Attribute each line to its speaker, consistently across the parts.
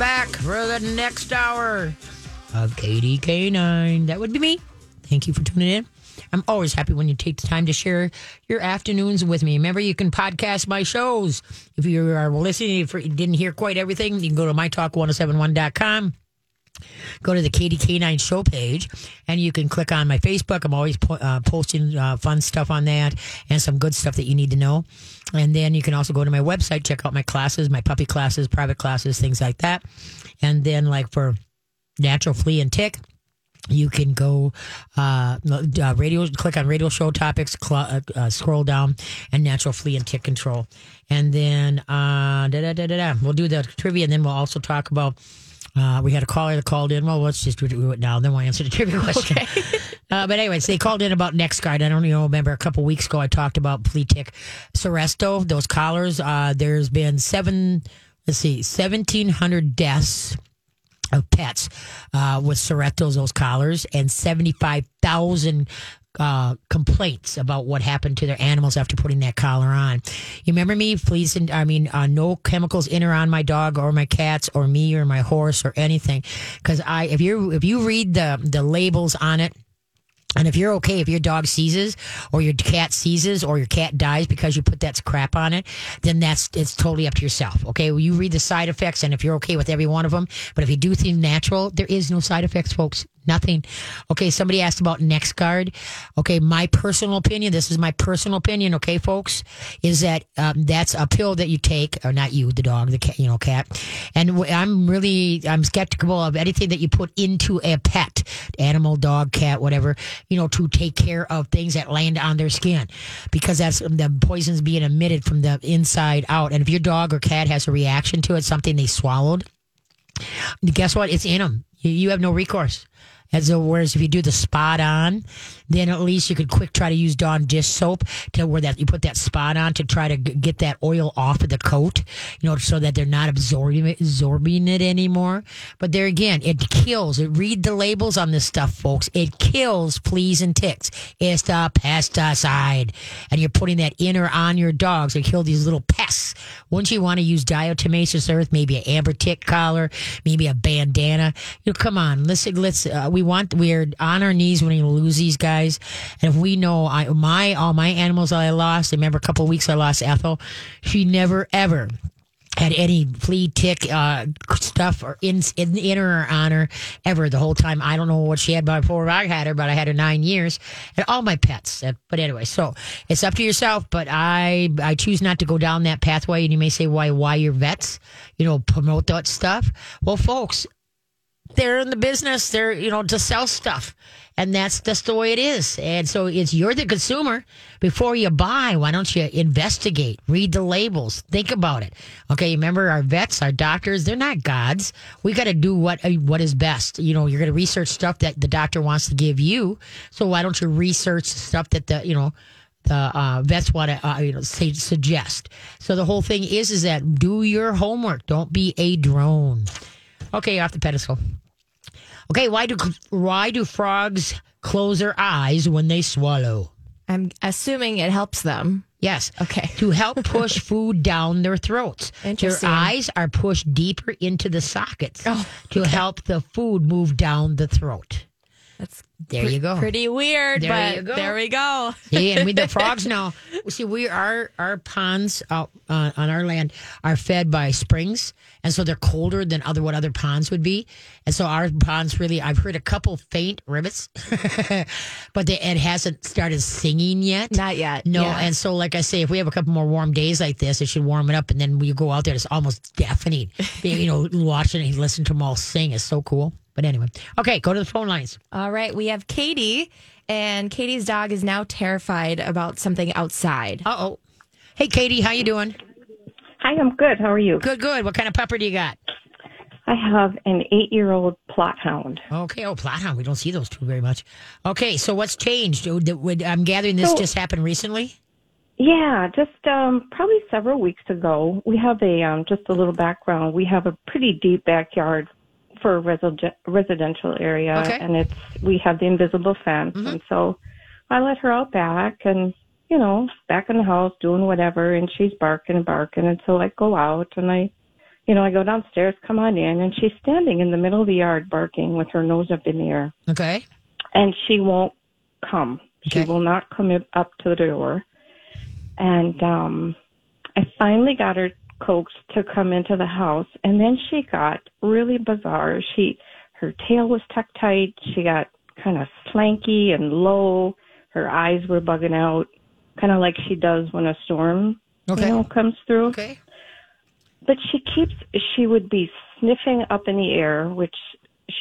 Speaker 1: back for the next hour of KDK9. That would be me. Thank you for tuning in. I'm always happy when you take the time to share your afternoons with me. Remember, you can podcast my shows. If you are listening, if you didn't hear quite everything, you can go to mytalk1071.com. Go to the KDK9 show page and you can click on my Facebook. I'm always po- uh, posting uh, fun stuff on that and some good stuff that you need to know. And then you can also go to my website, check out my classes, my puppy classes, private classes, things like that. And then, like for natural flea and tick, you can go uh, uh, radio, click on radio show topics, cl- uh, uh, scroll down, and natural flea and tick control. And then uh, we'll do the trivia, and then we'll also talk about. Uh, we had a caller that called in. Well, let's just do it now. Then we'll answer the trivia question. uh, but anyways, they called in about NexGard. I don't even remember. A couple weeks ago, I talked about flea tick, Seresto, those collars. Uh, there's been seven. Let's see, seventeen hundred deaths of pets uh, with Seresto, those collars, and 75,000 uh, complaints about what happened to their animals after putting that collar on. You remember me, Please, and I mean, uh, no chemicals in or on my dog or my cats or me or my horse or anything. Because I, if you if you read the the labels on it, and if you're okay, if your dog seizes or your cat seizes or your cat dies because you put that crap on it, then that's it's totally up to yourself. Okay, well, you read the side effects, and if you're okay with every one of them, but if you do things natural, there is no side effects, folks. Nothing. Okay, somebody asked about NexGard. Okay, my personal opinion, this is my personal opinion, okay, folks, is that um, that's a pill that you take, or not you, the dog, the cat, you know, cat. And I'm really, I'm skeptical of anything that you put into a pet, animal, dog, cat, whatever, you know, to take care of things that land on their skin because that's the poison's being emitted from the inside out. And if your dog or cat has a reaction to it, something they swallowed, guess what? It's in them. You have no recourse. As a, whereas if you do the spot on, then at least you could quick try to use Dawn dish soap to where that you put that spot on to try to g- get that oil off of the coat, you know, so that they're not absorbing it, absorbing it anymore. But there again, it kills. It, read the labels on this stuff, folks. It kills fleas and ticks. It's the pesticide, and you're putting that in or on your dogs to kill these little pests. Wouldn't you want to use diatomaceous earth, maybe an amber tick collar, maybe a bandana? You know, come on, let's let's. Uh, we want we're on our knees when we lose these guys, and if we know I my all my animals I lost. I remember a couple weeks I lost Ethel. She never ever had any flea tick uh, stuff or in, in in her or on her ever the whole time. I don't know what she had before I had her, but I had her nine years and all my pets. Uh, But anyway, so it's up to yourself. But I I choose not to go down that pathway. And you may say, why why your vets? You know, promote that stuff. Well, folks, they're in the business. They're you know to sell stuff, and that's just the way it is. And so it's you're the consumer. Before you buy, why don't you investigate, read the labels, think about it? Okay, remember our vets, our doctors, they're not gods. We got to do what uh, what is best. You know, you're going to research stuff that the doctor wants to give you. So why don't you research stuff that the you know the uh, vets want to uh, you know say, suggest. So the whole thing is is that do your homework. Don't be a drone. Okay, off the pedestal. Okay, why do why do frogs close their eyes when they swallow?
Speaker 2: I'm assuming it helps them.
Speaker 1: Yes.
Speaker 2: Okay.
Speaker 1: To help push food down their throats. Their eyes are pushed deeper into the sockets
Speaker 2: Oh,
Speaker 1: to help the food move down the throat.
Speaker 2: That's
Speaker 1: There you go.
Speaker 2: pretty weird,
Speaker 1: There
Speaker 2: but
Speaker 1: you go.
Speaker 2: there we go.
Speaker 1: See, and we the frogs now. See, we our our ponds out uh, on our land are fed by springs, and so they're colder than other what other ponds would be. And so our ponds really, I've heard a couple faint rivets, but they, it hasn't started singing yet.
Speaker 2: Not yet.
Speaker 1: No,
Speaker 2: Yeah.
Speaker 1: and so like I say, if we have a couple more warm days like this, it should warm it up, and then we go out there. It's almost deafening. you know, watching and listen to them all sing is so cool. But anyway, okay, go to the phone lines.
Speaker 2: All right, we have Katie, and Katie's dog is now terrified about something outside.
Speaker 1: Uh oh. Hey, Katie, how you doing?
Speaker 3: Hi, I'm good. How are you?
Speaker 1: Good, good. What kind of pupper do you got?
Speaker 3: I have an eight year old Plott hound.
Speaker 1: Okay. Oh, Plott hound. We don't see those two very much. Okay. So what's changed? The- would- I'm gathering this
Speaker 3: So-
Speaker 1: just happened recently.
Speaker 3: Yeah, just um, probably several weeks ago. We have a um, just a little background. We have a pretty deep backyard for a resi- residential area,
Speaker 1: Okay. Mm-hmm.
Speaker 3: and it's we have the invisible fence, and so I let her out back, and you know, back in the house doing whatever, and she's barking and barking, and so I go out and I you know, I go downstairs, come on in, and she's standing in the middle of the yard barking with her nose up in the air,
Speaker 1: Okay.
Speaker 3: and she won't come.
Speaker 1: Okay.
Speaker 3: She will not come up- up to the door. And um, I finally got her coaxed to come into the house, and then she got really bizarre. She, her tail was tucked tight. She got kind of slanky and low. Her eyes were bugging out, kind of like she does when a storm,
Speaker 1: Okay.
Speaker 3: you know, comes through
Speaker 1: Okay.
Speaker 3: but she keeps she would be sniffing up in the air which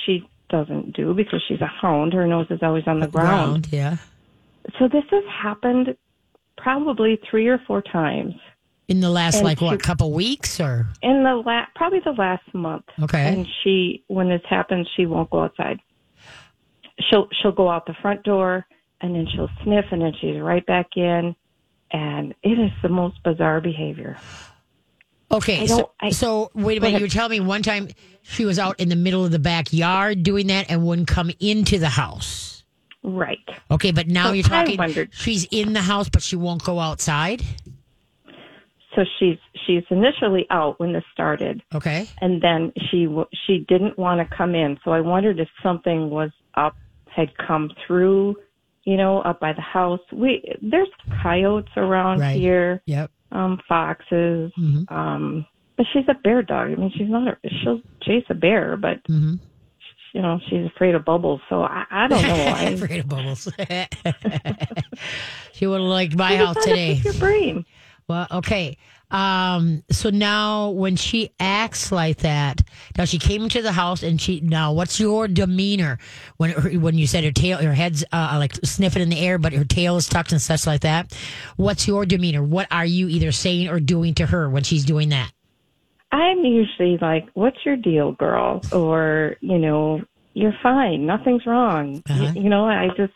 Speaker 3: she doesn't do because she's a hound her nose is always on the ground,
Speaker 1: Yeah.
Speaker 3: so this has happened probably three or four times
Speaker 1: In the last
Speaker 3: And
Speaker 1: like what couple weeks or
Speaker 3: in the last, probably the last month
Speaker 1: okay.
Speaker 3: and she when this happens she won't go outside she'll she'll go out the front door and then she'll sniff and then she's right back in and it is the most bizarre behavior
Speaker 1: Okay, so,
Speaker 3: I-
Speaker 1: so wait a minute. You were telling me one time she was out in the middle of the backyard doing that and wouldn't come into the house.
Speaker 3: right
Speaker 1: Okay, but now
Speaker 3: So
Speaker 1: you're talking. She's in the house, but she won't go outside.
Speaker 3: So she's she's initially out when this started
Speaker 1: Okay,
Speaker 3: and then she w- she didn't want to come in. So I wondered if something was up, had come through, you know, up by the house. We there's coyotes around
Speaker 1: Right.
Speaker 3: here,
Speaker 1: yep.
Speaker 3: um, foxes,
Speaker 1: Mhm.
Speaker 3: um, but she's a bear dog. I mean, she's not a she'll chase a bear, but
Speaker 1: hmm
Speaker 3: you know she's afraid of bubbles. So I, I don't know why.
Speaker 1: She's afraid of bubbles. she would have liked my house today.
Speaker 3: your brain.
Speaker 1: Well, okay. Um, so now when she acts like that, now she came into the house and she now what's your demeanor when her, when you said her tail her head's uh, like sniffing in the air but her tail is tucked and such like that? What's your demeanor? What are you either saying or doing to her when she's doing that?
Speaker 3: I'm usually like, "What's your deal, girl?" Or you know, "You're fine. Nothing's wrong."
Speaker 1: Uh-huh.
Speaker 3: You, know, I just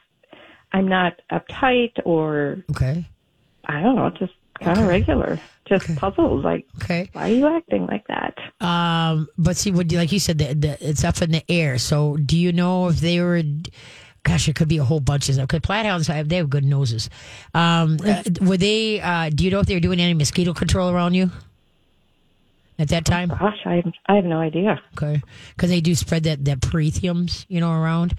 Speaker 3: I'm not uptight or
Speaker 1: Okay.
Speaker 3: I don't know, just kind of
Speaker 1: Okay.
Speaker 3: regular, just
Speaker 1: Okay.
Speaker 3: puzzled. Like,
Speaker 1: Okay.
Speaker 3: why are you acting like that?
Speaker 1: Um, but see, what like you said, the, the, it's up in the air. So, do you know if they were? Gosh, it could be a whole bunch of stuff. Because platyhounds, have- they have good noses. Um, uh, were they? Uh, do you know if they were doing any mosquito control around you at that time?
Speaker 3: Gosh, I have, I have no idea.
Speaker 1: Okay, because they do spread that that pyrethrins, you know, around.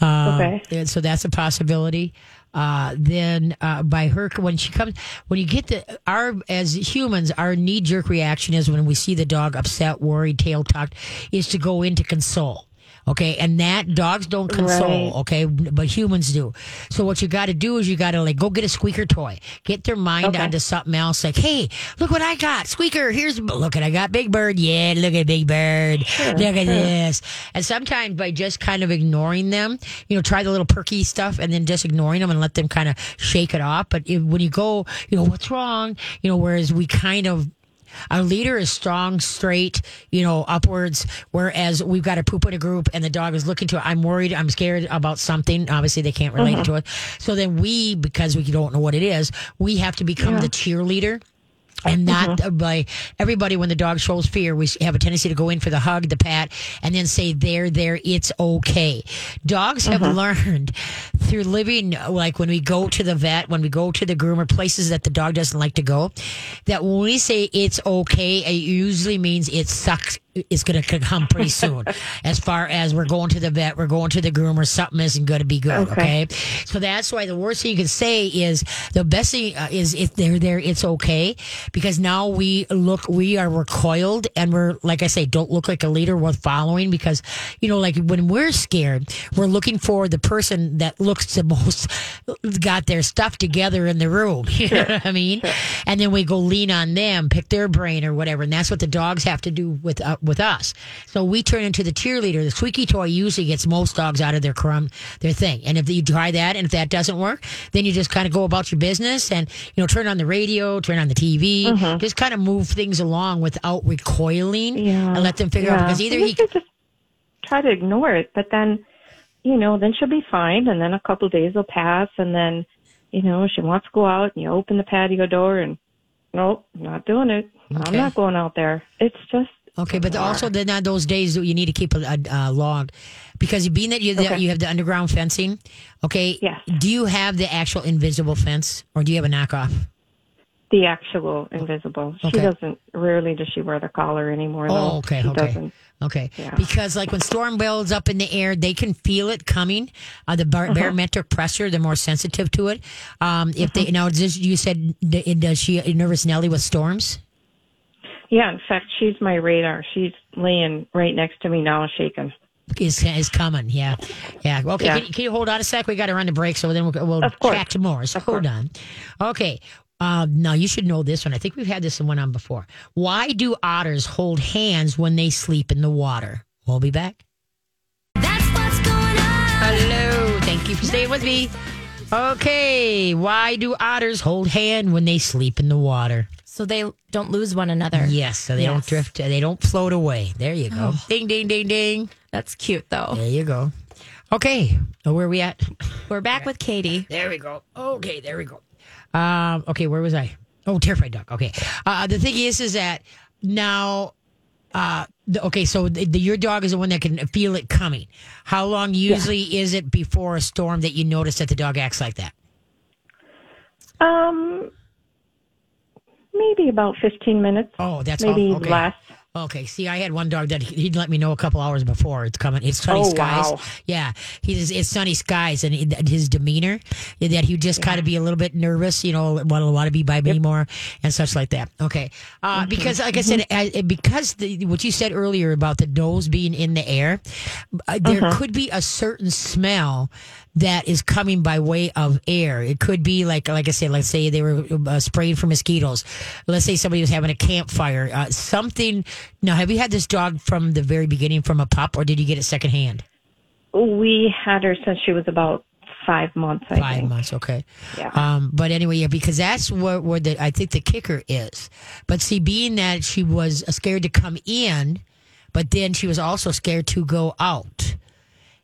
Speaker 1: Um,
Speaker 3: Okay.
Speaker 1: so that's a possibility. Uh, then uh, by her when she comes when you get the our as humans our knee jerk reaction is when we see the dog upset worried tail tucked is to go in to console okay? And that dogs don't console
Speaker 3: Right.
Speaker 1: okay? But humans do. So what you got to do is you got to like go get a squeaker toy. Get their mind
Speaker 3: Okay.
Speaker 1: onto something else like hey look what i got squeaker here's look at i got big bird. Yeah look at big bird. Look at this. And sometimes by just kind of ignoring them you know try the little perky stuff and then just ignoring them and let them kind of shake it off. But if, when you go you know what's wrong? You know whereas we kind of our leader is strong, straight, you know, upwards. Whereas we've got a poop in a group and the dog is looking to it. I'm worried. I'm scared about something. Obviously, they can't relate mm-hmm. to it. So then we, because we don't know what it is, we have to become the cheerleader. And mm-hmm. not uh, by everybody when the dog shows fear, we have a tendency to go in for the hug, the pat, and then say, there, there, it's okay. Dogs have mm-hmm. learned through living, like when we go to the vet, when we go to the groomer, places that the dog doesn't like to go, that when we say it's okay, it usually means it sucks. It's going to come pretty soon. as far as we're going to the vet, we're going to the groomer, something isn't going to be good. Okay.
Speaker 3: Okay.
Speaker 1: So that's why the worst thing you can say is the best thing uh, is if they're there, it's okay. Because now we look, we are recoiled and we're, like I say, don't look like a leader worth following because, you know, like when we're scared, we're looking for the person that looks the most, got their stuff together in the room. You know what I mean? And then we go lean on them, pick their brain or whatever. And that's what the dogs have to do with, uh, with us. So we turn into the cheerleader. The squeaky toy usually gets most dogs out of their crumb, their thing. And if you try that and if that doesn't work, then you just kind of go about your business and, you know, turn on the radio, turn on the TV, mm-hmm. just kind of move things along without recoiling
Speaker 3: Yeah.
Speaker 1: and let them figure out because either he,
Speaker 3: used just try to ignore it, but then, you know, then she'll be fine, and then a couple of days will pass, and then, you know, she wants to go out, and you open the patio door, and nope, not doing it.
Speaker 1: Okay.
Speaker 3: I'm not going out there. It's just
Speaker 1: Okay, but also then on those days you need to keep a, a, a log because being that you
Speaker 3: Okay.
Speaker 1: you have the underground fencing. Okay,
Speaker 3: Yes.
Speaker 1: Do you have the actual invisible fence or do you have a knockoff?
Speaker 3: The actual invisible. She doesn't. Rarely does she wear the collar anymore.
Speaker 1: Oh, okay,
Speaker 3: She
Speaker 1: okay.
Speaker 3: doesn't.
Speaker 1: Okay,
Speaker 3: Yeah.
Speaker 1: because like when storm builds up in the air, they can feel it coming. Uh, the bar- barometric pressure, they're more sensitive to it. Um, if they now, you said, does she nervous Nelly with storms?
Speaker 3: Yeah. In fact, she's my radar. She's laying right next to me now, shaking.
Speaker 1: Is is coming? Yeah, yeah. Okay,
Speaker 3: Yeah.
Speaker 1: Can, can you hold on a sec? We got to run the break, so then we'll, we'll
Speaker 3: Of course.
Speaker 1: chat more. So
Speaker 3: Of
Speaker 1: hold
Speaker 3: course.
Speaker 1: on. Okay. Um, now you should know this one. I think we've had this one on before. Why do otters hold hands when they sleep in the water? We'll be back.
Speaker 4: That's what's going on.
Speaker 1: Hello. Thank you for staying with me. Okay. Why do otters hold hand when they sleep in the water?
Speaker 2: So they don't lose one another.
Speaker 1: Yes, so they don't drift. They don't float away. There you go. Ding, ding, ding, ding.
Speaker 2: That's cute, though.
Speaker 1: There you go. Okay. Oh, where are we at?
Speaker 2: We're back with Katie.
Speaker 1: There we go. Okay, there we go. Um, okay, where was I? Oh, terrified dog. Okay. Uh, the thing is, is that now, uh, the, okay, so the, the, your dog is the one that can feel it coming. How long usually is it before a storm that you notice that the dog acts like that?
Speaker 3: Um, maybe about fifteen minutes.
Speaker 1: Oh, that's
Speaker 3: maybe
Speaker 1: all. Okay.
Speaker 3: less.
Speaker 1: Okay. See, I had one dog that he- he'd let me know a couple hours before it's coming. It's sunny
Speaker 3: Oh,
Speaker 1: skies.
Speaker 3: wow.
Speaker 1: Yeah, he's it's sunny skies, and his demeanor that he would just kind of be a little bit nervous, you know, want to want to be by me more and such like that. Okay, uh,
Speaker 3: Mm-hmm.
Speaker 1: because like I said, I, because the, what you said earlier about the nose being in the air, uh, there
Speaker 3: Mm-hmm.
Speaker 1: could be a certain smell that is coming by way of air. It could be like, like I said, let's say they were uh, spraying for mosquitoes. Let's say somebody was having a campfire. Uh, something. Now, have you had this dog from the very beginning, from a pup, or did you get it secondhand?
Speaker 3: We had her since she was about five months. I
Speaker 1: Five
Speaker 3: think.
Speaker 1: months, okay.
Speaker 3: Yeah.
Speaker 1: Um, but anyway, yeah, because that's where, where the I think the kicker is. But see, being that she was scared to come in, but then she was also scared to go out.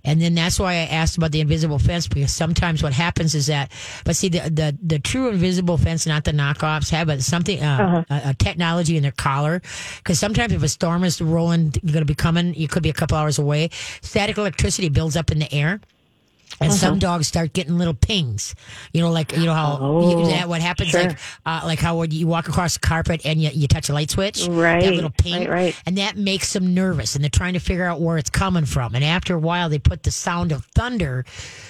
Speaker 1: And then that's why I asked about the invisible fence because sometimes what happens is that, but see the the, the true invisible fence, not the knockoffs, have a, something uh, a, a technology in their collar. Because sometimes if a storm is rolling, you're going to be coming, you could be a couple hours away. Static electricity builds up in the air. And some dogs start getting little pings, you know, like you know how
Speaker 3: Oh,
Speaker 1: you, that what happens,
Speaker 3: sure.
Speaker 1: like uh, like how when you walk across the carpet and you, you touch a light switch,
Speaker 3: right?
Speaker 1: that little ping,
Speaker 3: right, right.
Speaker 1: and that makes them nervous, and they're trying to figure out where it's coming from. And after a while, they put the sound of thunder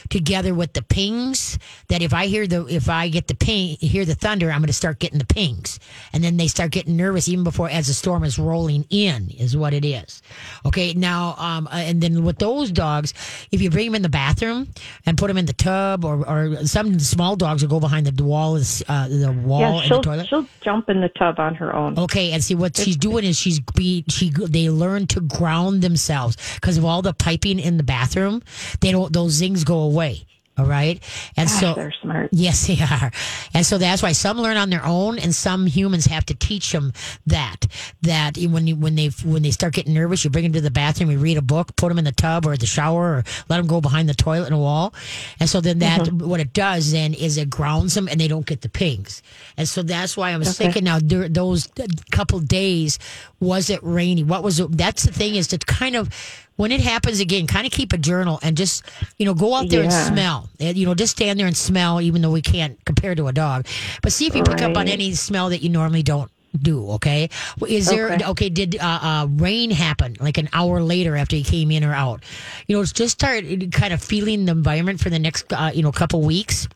Speaker 1: together with the pings. That if I hear the if I get the ping, hear the thunder, I'm going to start getting the pings, and then they start getting nervous even before as the storm is rolling in. Is what it is. Okay, now um, uh, and then with those dogs, if you bring them in the bathroom and put them in the tub, or, or some small dogs will go behind the wall, uh, the wall
Speaker 3: Yeah,
Speaker 1: in the toilet.
Speaker 3: she'll jump in the tub on her own.
Speaker 1: Okay, and see what she's doing is she's be she they learn to ground themselves because of all the piping in the bathroom. They don't those zings go away. All right, and
Speaker 3: Gosh,
Speaker 1: so
Speaker 3: they're smart.
Speaker 1: Yes, they are. And so that's why some learn on their own and some humans have to teach them that, that when you, when they, when they start getting nervous, you bring them to the bathroom, you read a book, put them in the tub or the shower or let them go behind the toilet and a wall. And so then that, mm-hmm. what it does then is it grounds them and they don't get the pings. And so that's why I was thinking now those uh, couple days, was it rainy? What was it? That's the thing is to kind of, when it happens again, kind of keep a journal and just, you know, go out there and smell. You know, just stand there and smell, even though we can't compare to a dog. But see if you pick up on any smell that you normally don't do. Okay. Is there okay?
Speaker 3: Okay.
Speaker 1: did uh, uh, rain happen like an hour later after you came in or out? You know, just start kind of feeling the environment for the next uh, you know couple weeks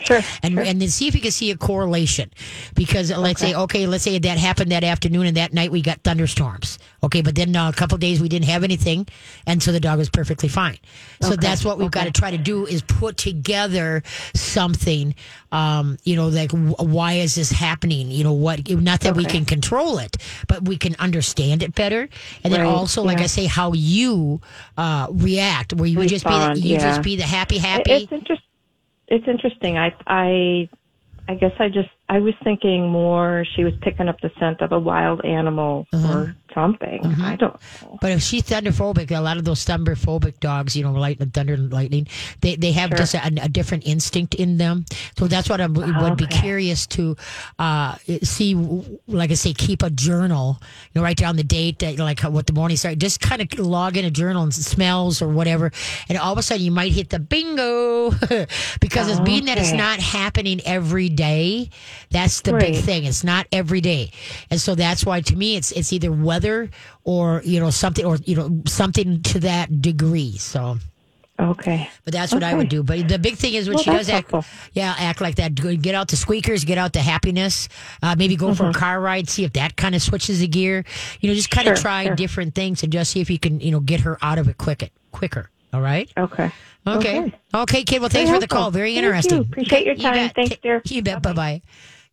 Speaker 3: Sure.
Speaker 1: and
Speaker 3: sure.
Speaker 1: and then see if you can see a correlation because let's say okay let's say that happened that afternoon and that night we got thunderstorms okay but then uh, a couple days we didn't have anything and so the dog was perfectly fine so that's what we've got to try to do is put together something um, you know like w- why is this happening you know what not that we can control it but we can understand it better and then
Speaker 3: Right,
Speaker 1: also like
Speaker 3: yeah.
Speaker 1: i say how you uh, react where you would just be the, you
Speaker 3: yeah.
Speaker 1: just be the happy happy
Speaker 3: It's interesting. It's interesting. I I I guess I just I was thinking more she was picking up the scent of a wild animal
Speaker 1: Uh-huh.
Speaker 3: or something. I don't know.
Speaker 1: But if she's thunderphobic, a lot of those thunderphobic dogs, you know, light, thunder and lightning, they, they have just a, a different instinct in them. So that's what I would would be curious to uh, see. Like I say, keep a journal. You know, write down the date, that, like what the morning started. Just kind of log in a journal and smells or whatever, and all of a sudden you might hit the bingo because it's being that it's not happening every day. That's the big thing. It's not every day, and so that's why to me it's it's either weather or you know something or you know something to that degree. So.
Speaker 3: Okay.
Speaker 1: But that's what I would do. But the big thing is when
Speaker 3: Well,
Speaker 1: she does act,
Speaker 3: helpful.
Speaker 1: yeah, act like that. Get out the squeakers, get out the happiness. Uh, maybe go for a
Speaker 3: Mm-hmm.
Speaker 1: car ride, see if that kind of switches the gear. You know, just kind of
Speaker 3: Sure,
Speaker 1: try
Speaker 3: sure.
Speaker 1: different things and just see if you can, you know, get her out of it quick, quicker. All right.
Speaker 3: Okay.
Speaker 1: Okay. Okay,
Speaker 3: Okay.
Speaker 1: kid. Well, thanks
Speaker 3: Very
Speaker 1: for the call. Very
Speaker 3: Thank
Speaker 1: interesting.
Speaker 3: you. Appreciate your time.
Speaker 1: bet.
Speaker 3: Thanks,
Speaker 1: Ta-
Speaker 3: dear.
Speaker 1: You bet. Bye bye.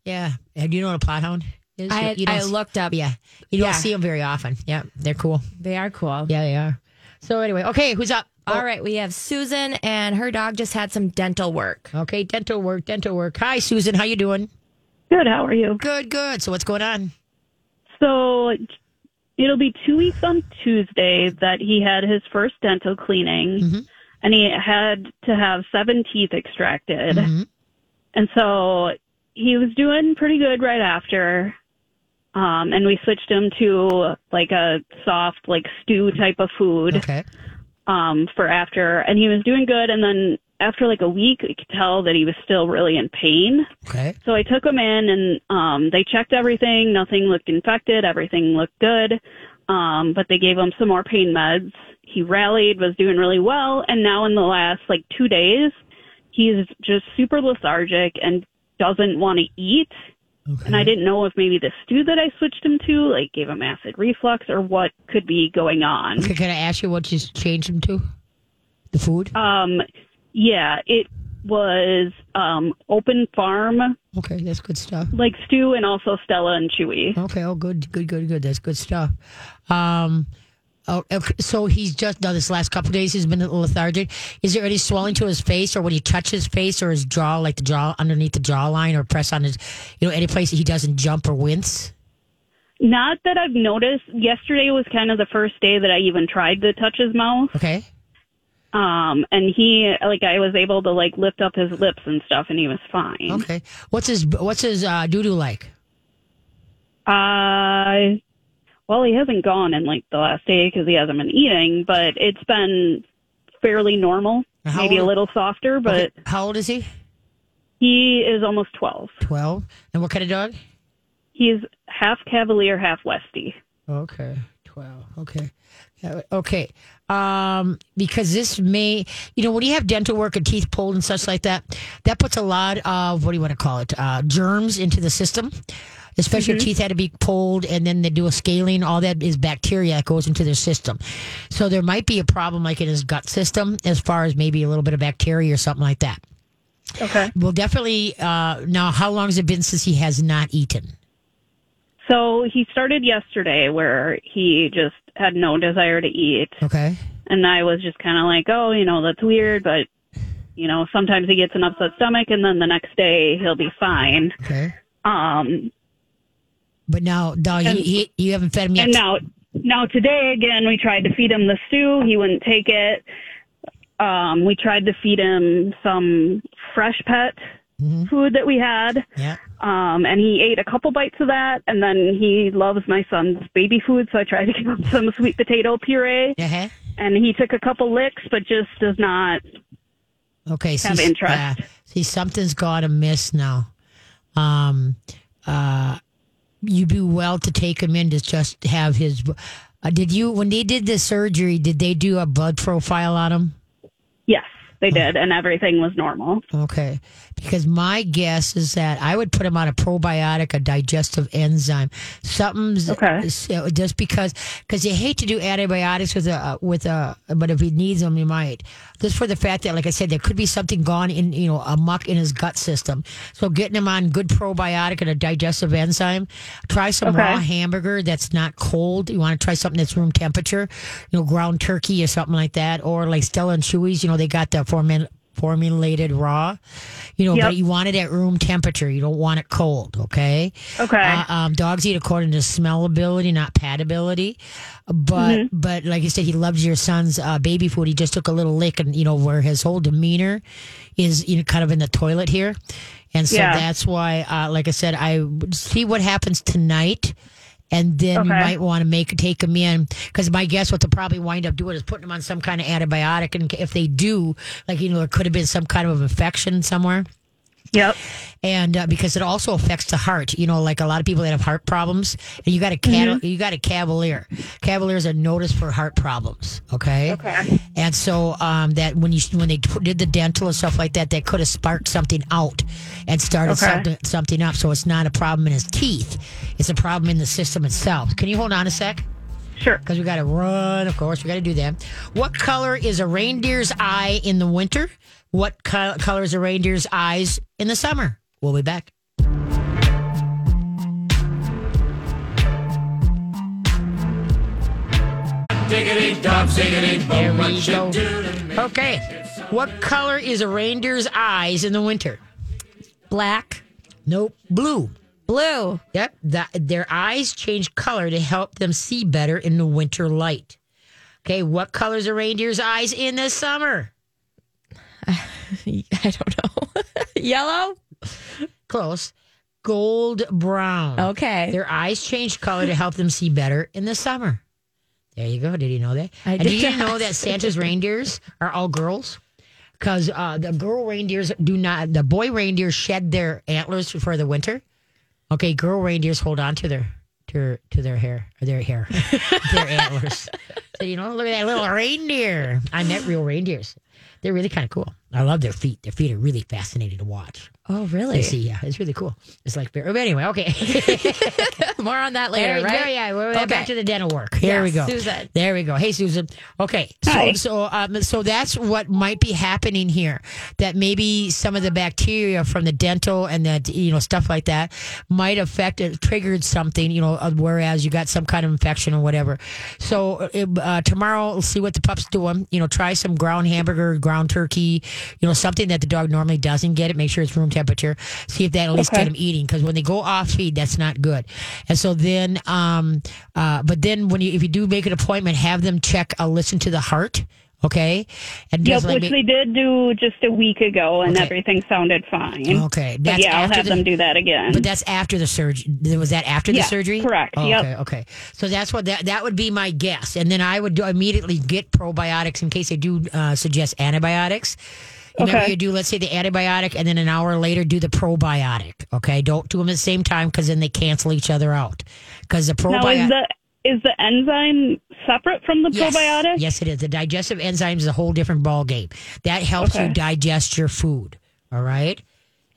Speaker 1: Yeah. And do you know what a Plott hound is?
Speaker 2: I,
Speaker 1: You don't
Speaker 2: I
Speaker 1: s-
Speaker 2: looked up.
Speaker 1: Yeah. You don't
Speaker 2: Yeah.
Speaker 1: see them very often. Yeah. They're cool.
Speaker 2: They are cool.
Speaker 1: Yeah, they are. So anyway, okay. Who's up?
Speaker 2: All right, we have Susan, and her dog just had some dental work.
Speaker 1: Okay, dental work, dental work. Hi, Susan. How you doing?
Speaker 5: Good. How are you?
Speaker 1: Good, good. So what's going on?
Speaker 5: So it'll be two weeks on Tuesday that he had his first dental cleaning,
Speaker 1: Mhm.
Speaker 5: And he had to have seven teeth extracted.
Speaker 1: Mhm.
Speaker 5: And so he was doing pretty good right after. Um, and we switched him to like a soft, like stew type of food
Speaker 1: Okay.
Speaker 5: um, for after, and he was doing good. And then after like a week, we could tell that he was still really in pain.
Speaker 1: Okay.
Speaker 5: So I took him in and um, they checked everything. Nothing looked infected. Everything looked good. Um, but they gave him some more pain meds. He rallied, was doing really well. And now in the last like two days, he's just super lethargic and doesn't want to eat.
Speaker 1: Okay.
Speaker 5: And I didn't know if maybe the stew that I switched him to like gave him acid reflux or what could be going on.
Speaker 1: Okay, can I ask you what you changed him to? The food?
Speaker 5: Um, yeah, it was um, Open Farm
Speaker 1: Okay, that's good stuff.
Speaker 5: like stew and also Stella and Chewy.
Speaker 1: Okay, oh, good, good, good, good. That's good stuff. Um, oh, so he's just now this last couple of days he's been lethargic. Is there any swelling to his face, or when he touch his face or his jaw, like the jaw underneath the jawline, or press on his, you know, any place that he doesn't jump or wince?
Speaker 5: Not that I've noticed. Yesterday was kind of the first day that I even tried to touch his mouth.
Speaker 1: Okay.
Speaker 5: Um, and he, like, I was able to like lift up his lips and stuff, and he was fine.
Speaker 1: Okay. What's his What's his uh, doo doo like?
Speaker 5: Uh, well, he hasn't gone in like the last day because he hasn't been eating, but it's been fairly normal.
Speaker 1: How
Speaker 5: Maybe a little softer, but
Speaker 1: Okay, How old is he?
Speaker 5: he is almost twelve.
Speaker 1: Twelve. And what kind of dog?
Speaker 5: He's half Cavalier, half Westie.
Speaker 1: Okay, twelve. Okay, okay. Um, because this may, you know, when you have dental work and teeth pulled and such like that, that puts a lot of what do you want to call it? Uh, germs into the system. Especially if teeth had to be pulled and then they do a scaling, all that is bacteria that goes into their system. So there might be a problem like in his gut system as far as maybe a little bit of bacteria or something like that.
Speaker 5: Okay.
Speaker 1: Well, definitely. Uh, now, how long has it been since he has not eaten?
Speaker 5: So he started yesterday where he just had no desire to eat.
Speaker 1: Okay.
Speaker 5: And I was just kind of like, oh, you know, that's weird, but, you know, sometimes he gets an upset stomach and then the next day he'll be fine.
Speaker 1: Okay.
Speaker 5: Um,
Speaker 1: But now, now he,
Speaker 5: And-
Speaker 1: he, you haven't fed him yet.
Speaker 5: and now, now today again, we tried to feed him the stew. He wouldn't take it. Um, we tried to feed him some Freshpet food that we had.
Speaker 1: yeah.
Speaker 5: Um, and he ate a couple bites of that, and then he loves my son's baby food, so I tried to give him some sweet potato puree,
Speaker 1: Uh-huh.
Speaker 5: and he took a couple licks, but just does not.
Speaker 1: Okay.
Speaker 5: Have
Speaker 1: see,
Speaker 5: interest.
Speaker 1: uh, see, something's gone amiss now. Um, uh, you do well to take him in to just have his. Uh, did you when they did the surgery? Did they do a blood profile on him?
Speaker 5: Yes, they did, and everything was normal.
Speaker 1: Okay. Because my guess is that I would put him on a probiotic, a digestive enzyme. Something's
Speaker 5: Okay.
Speaker 1: so just because because you hate to do antibiotics with a uh, with a but if he needs them, you might. Just for the fact that, like I said, there could be something gone in you know a muck in his gut system. So getting him on good probiotic and a digestive enzyme. Try some
Speaker 5: Okay.
Speaker 1: raw hamburger that's not cold. You want to try something that's room temperature. You know, ground turkey or something like that, or like Stella and Chewy's. You know, they got the ferment formulated raw. You know,
Speaker 5: Yep.
Speaker 1: but you want it at room temperature. You don't want it cold. Okay.
Speaker 5: Okay.
Speaker 1: Uh, um, dogs eat according to smellability, not patability. But
Speaker 5: Mm-hmm.
Speaker 1: but like I said, he loves your son's uh, baby food. He just took a little lick, and you know where his whole demeanor is, you know, kind of in the toilet here, and so
Speaker 5: Yeah.
Speaker 1: that's why, uh, like I said, I see what happens tonight. And then you might want to make take them in because my guess what they'll probably wind up doing is putting them on some kind of antibiotic, and if they do, like you know, there could have been some kind of infection somewhere
Speaker 5: yep.
Speaker 1: and uh, because it also affects the heart. You know, like a lot of people that have heart problems, and you got a cat,
Speaker 5: Mm-hmm.
Speaker 1: you got a Cavalier. Cavaliers are noticed for heart problems. Okay.
Speaker 5: Okay.
Speaker 1: And so um, that when you when they did the dental and stuff like that, that could have sparked something out and started
Speaker 5: Okay.
Speaker 1: something, something up. So it's not a problem in his teeth; it's a problem in the system itself. Can you hold on a sec?
Speaker 5: Sure.
Speaker 1: Because we got to run, of course. We got to do that. What color is a reindeer's eye in the winter? What co- color is a reindeer's eyes in the summer? We'll be back. There we go. Okay. What color is a reindeer's eyes in the winter?
Speaker 2: Black,
Speaker 1: Nope. Blue.
Speaker 2: blue.
Speaker 1: Yep. That, their eyes change color to help them see better in the winter light. Okay. What color is a reindeer's eyes in the summer?
Speaker 2: I don't know. Yellow.
Speaker 1: Close. Gold brown.
Speaker 2: Okay.
Speaker 1: Their eyes change color to help them see better in the summer. There you go. Did you know that?
Speaker 2: I
Speaker 1: and
Speaker 2: did
Speaker 1: did you know that Santa's reindeers are all girls? Because uh, the girl reindeers do not. The boy reindeers shed their antlers for the winter. Okay, girl reindeers hold on to their to to their hair, or their hair, their antlers. So you know, look at that little reindeer. I met real reindeers. They're really kind of cool. I love their feet. Their feet are really fascinating to watch.
Speaker 2: Oh,
Speaker 1: To
Speaker 2: really?
Speaker 1: see, yeah, it's really cool. It's like, but anyway, okay.
Speaker 2: More on that
Speaker 1: There
Speaker 2: later,
Speaker 1: we go.
Speaker 2: right?
Speaker 1: Yeah, we're
Speaker 2: Okay.
Speaker 1: back to the dental work. Here we
Speaker 2: Yes,
Speaker 1: go.
Speaker 2: Susan.
Speaker 1: There we go. Hey, Susan. Okay, so
Speaker 5: Hi.
Speaker 1: so um, so that's what might be happening here. That maybe some of the bacteria from the dental and that you know stuff like that might affect it, triggered something. You know, uh, whereas you got some kind of infection or whatever. So uh, tomorrow, we'll see what the pup's doing. You know, try some ground hamburger, ground turkey. You know, something that the dog normally doesn't get. It make sure it's room temperature. See if that at least
Speaker 5: Okay.
Speaker 1: get them eating because when they go off feed, that's not good. And so then, um, uh, but then when you if you do make an appointment, have them check a listen to the heart. Okay, and
Speaker 5: Yep, which they did do just a week ago, and
Speaker 1: Okay.
Speaker 5: everything sounded fine.
Speaker 1: Okay,
Speaker 5: But
Speaker 1: that's
Speaker 5: yeah, I'll have
Speaker 1: the-
Speaker 5: them do that again.
Speaker 1: But that's after the surgery. Was that after the surgery?
Speaker 5: correct.
Speaker 1: Oh,
Speaker 5: Yep.
Speaker 1: Okay. Okay. So that's what that that would be my guess, and then I would do, immediately get probiotics in case they do uh, suggest antibiotics. You
Speaker 5: Okay.
Speaker 1: you do let's say the antibiotic, and then an hour later do the probiotic. Okay, don't do them at the same time because then they cancel each other out. Because the probiotic.
Speaker 5: Is the enzyme separate from the
Speaker 1: Yes.
Speaker 5: probiotic?
Speaker 1: Yes, it is. The digestive enzymes is a whole different ball game. That helps
Speaker 5: Okay.
Speaker 1: you digest your food. All right.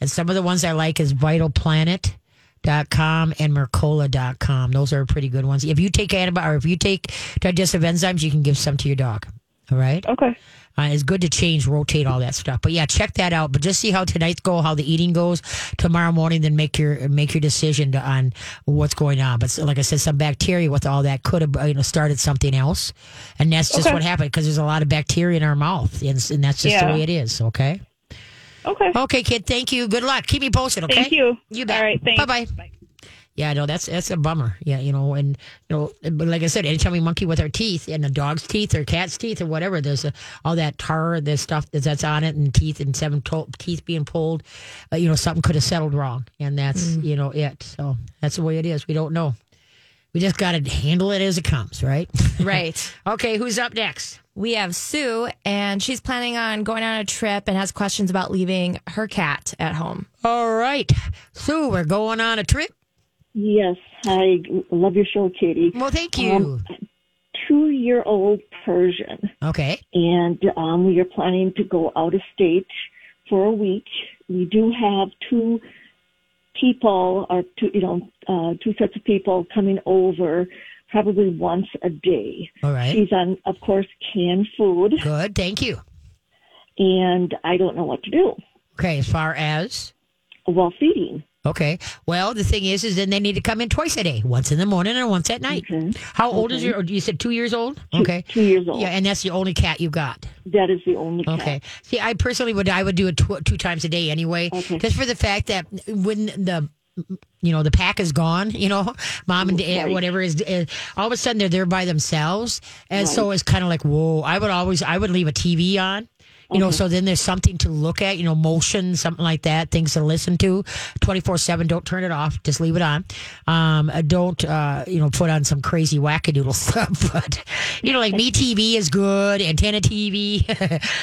Speaker 1: And some of the ones I like is vitalplanet.com and mercola.com. Those are pretty good ones. If you take antibiotics or if you take digestive enzymes, you can give some to your dog. All right.
Speaker 5: Okay.
Speaker 1: Uh, it's good to change, rotate all that stuff. But yeah, check that out. But just see how tonight's go, how the eating goes tomorrow morning. Then make your make your decision to, on what's going on. But so- like I said, some bacteria with all that could have you know started something else, and that's just
Speaker 5: Okay.
Speaker 1: what happened because there's a lot of bacteria in our mouth, and, and that's just
Speaker 5: Yeah.
Speaker 1: the way it is. Okay.
Speaker 5: Okay.
Speaker 1: Okay, kid. Thank you. Good luck. Keep me posted. Okay.
Speaker 5: Thank you.
Speaker 1: You bet.
Speaker 5: All right. Thanks.
Speaker 1: Bye bye. Yeah, no, that's that's a bummer. Yeah, you know, and you know, but like I said, anytime we monkey with our teeth and a dog's teeth or cat's teeth or whatever, there's a, all that tar, there's stuff that- that's on it, and teeth and seven to- teeth being pulled. Uh, you know, something could have settled wrong, and that's you know it. So that's the way it is. We don't know. We just got to handle it as it comes, right?
Speaker 2: Right.
Speaker 1: okay, who's up next?
Speaker 2: We have Sue, and she's planning on going on a trip and has questions about leaving her cat at home.
Speaker 1: All right, Sue, we're going on a trip.
Speaker 6: Yes, I love your show, Katie.
Speaker 1: Well, thank you.
Speaker 6: Um, Two year old Persian,
Speaker 1: okay,
Speaker 6: and um, we are planning to go out of state for a week. We do have two people, or two, you know, uh, two sets of people coming over probably once a day.
Speaker 1: all right,
Speaker 6: She's on, of course, canned food,
Speaker 1: good. Thank you.
Speaker 6: and I don't know what to do
Speaker 1: Okay, as far as
Speaker 6: while feeding.
Speaker 1: Okay. Well, the thing is, is then they need to come in twice a day, once in the morning and once at night. How old is your? You said two years old. okay.
Speaker 6: two years old.
Speaker 1: Yeah, and that's the only cat you got.
Speaker 6: That is the only cat.
Speaker 1: Okay. See, I personally would I would do it tw- two times a day anyway,
Speaker 6: Okay.
Speaker 1: just for the fact that when the you know the pack is gone, you know, mom and dad,
Speaker 6: Right.
Speaker 1: whatever is, is all of a sudden they're there by themselves, and so it's kind of like whoa. I would always I would leave a TV on. You know, so then there's something to look at, you know, motion, something like that, things to listen to 24 7. Don't turn it off. Just leave it on. Um, uh, don't, uh, you know, put on some crazy wackadoodle stuff. But, you know, like Me TV is good, Antenna TV.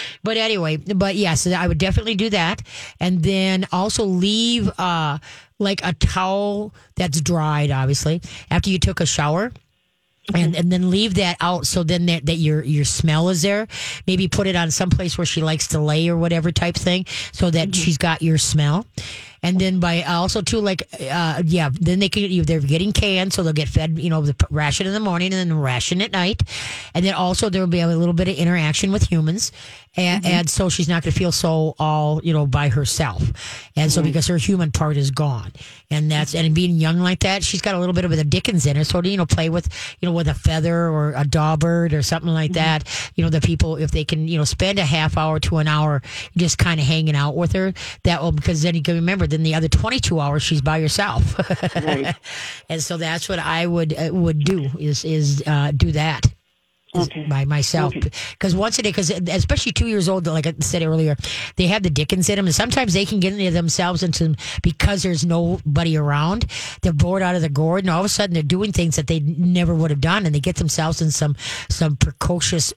Speaker 1: but anyway, but yes, I would definitely do that. And then also leave, uh, like a towel that's dried, obviously, after you took a shower and and then leave that out so then that, that your your smell is there. Maybe put it on some place where she likes to lay or whatever type thing so that she's got your smell. And then by also too like uh yeah then they can they're getting canned so they'll get fed you know the ration in the morning and then ration at night. And then also there'll be a little bit of interaction with humans and, and so she's not going to feel so all you know by herself. And so because her human part is gone. And that's and being young like that she's got a little bit of the dickens in her. So to you know play with you know with a feather or a Da Bird or something like that. You know the people if they can you know spend a half hour to an hour just kind of hanging out with her that will because then you can remember then the other 22 hours she's by herself.
Speaker 6: Right.
Speaker 1: and so that's what i would uh, would do is is uh, do that
Speaker 6: Okay.
Speaker 1: by myself. Because once a day because especially two years old like i said earlier they have the dickens in them and sometimes they can get into themselves into because there's nobody around. They're bored out of the gourd and all of a sudden they're doing things that they never would have done and they get themselves in some some precocious